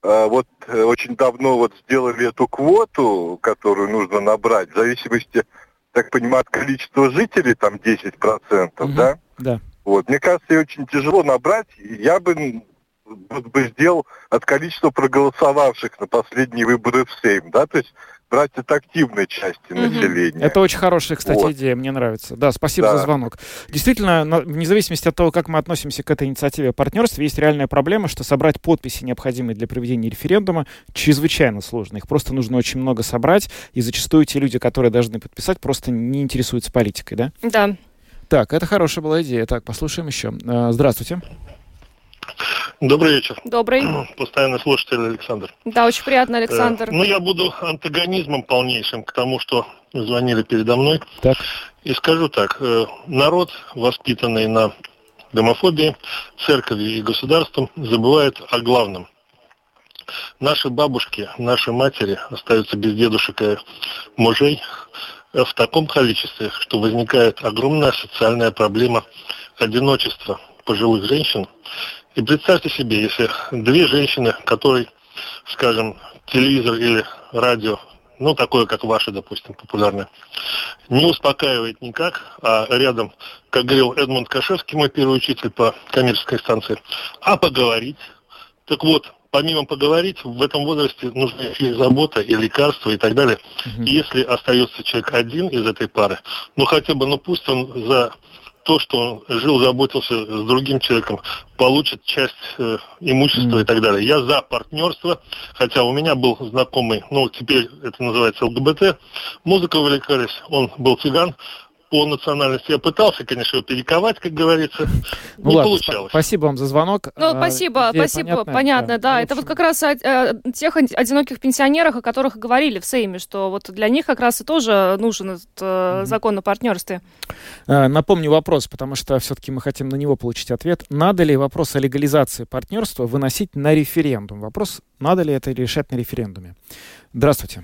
э, вот э, очень давно вот сделали эту квоту, которую нужно набрать, в зависимости так понимаю, от количества жителей, там 10%, угу. да? Да. Вот, мне кажется, ее очень тяжело набрать. Я бы бы сделал от количества проголосовавших на последние выборы в Сейм, да, то есть брать от активной части угу. населения. Это очень хорошая, кстати, вот. идея, мне нравится. Да, спасибо да. за звонок. Действительно, вне зависимости от того, как мы относимся к этой инициативе партнерства, есть реальная проблема, что собрать подписи, необходимые для проведения референдума, чрезвычайно сложно. Их просто нужно очень много собрать, и зачастую те люди, которые должны подписать, просто не интересуются политикой, да? Да. Так, это хорошая была идея. Так, послушаем еще. А, здравствуйте. Добрый вечер. Добрый. Постоянный слушатель Александр. Да, очень приятно, Александр. Э, ну, я буду антагонизмом полнейшим к тому, что звонили передо мной. Так. И скажу так. Э, народ, воспитанный на гомофобии, церковью и государством, забывает о главном. Наши бабушки, наши матери остаются без дедушек и мужей в таком количестве, что возникает огромная социальная проблема одиночества пожилых женщин и представьте себе, если две женщины, которые, скажем, телевизор или радио, ну, такое, как ваше, допустим, популярное, не успокаивает никак, а рядом, как говорил Эдмунд Кашевский, мой первый учитель по коммерческой станции, а поговорить. Так вот, помимо поговорить, в этом возрасте нужна и забота, и лекарства, и так далее. Угу. И если остается человек один из этой пары, ну хотя бы, ну пусть он за то, что он жил, заботился с другим человеком, получит часть э, имущества mm. и так далее. Я за партнерство, хотя у меня был знакомый, ну, теперь это называется ЛГБТ, музыка увлекались, он был цыган, по национальности. Я пытался, конечно, его перековать, как говорится. Ну, не ладно, получалось. Спасибо вам за звонок. Ну, а, спасибо, Идея спасибо, понятная, понятно, да. да. Это вот как раз о, о тех одиноких пенсионерах, о которых говорили в Сейме, что вот для них как раз и тоже нужен этот mm-hmm. закон о партнерстве. А, напомню вопрос, потому что все-таки мы хотим на него получить ответ. Надо ли вопрос о легализации партнерства выносить на референдум? Вопрос, надо ли это решать на референдуме? Здравствуйте.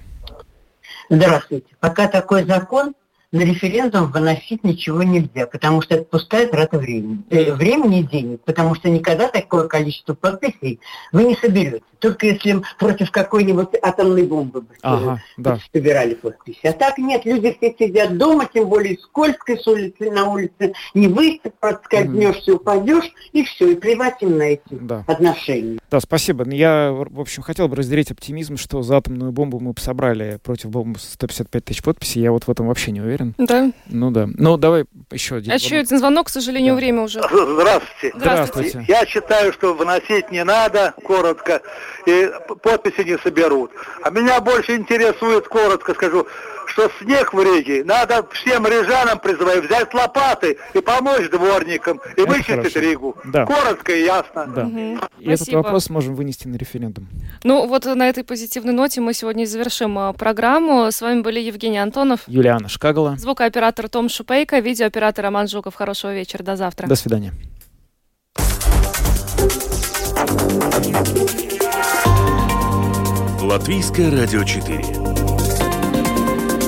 Здравствуйте. Пока такой закон на референдум выносить ничего нельзя, потому что это пустая трата времени. Э, времени и денег, потому что никогда такое количество подписей вы не соберете. Только если против какой-нибудь атомной бомбы бы ага, да. собирали подписи. А так нет, люди все сидят дома, тем более скользко с улицы на улице, не выйти, подскользнешься, упадешь, и все, и плевать им на эти да. отношения. Да, спасибо. Я, в общем, хотел бы разделить оптимизм, что за атомную бомбу мы собрали против бомбы 155 тысяч подписей. Я вот в этом вообще не уверен уверен. Да. Ну да. Ну давай еще один. А еще один звонок, к сожалению, да. время уже. Здравствуйте. Здравствуйте. Я считаю, что выносить не надо, коротко, и подписи не соберут. А меня больше интересует, коротко скажу, что снег в Риге надо всем рижанам призывать взять лопаты и помочь дворникам и Это вычистить хорошо. Ригу. Да. Коротко и ясно. Да. Угу. И этот вопрос можем вынести на референдум. Ну вот на этой позитивной ноте мы сегодня завершим а, программу. С вами были Евгений Антонов, Юлиана Шкагала, звукооператор Том Шупейко, видеооператор Роман Жуков. Хорошего вечера. До завтра. До свидания. Латвийское радио 4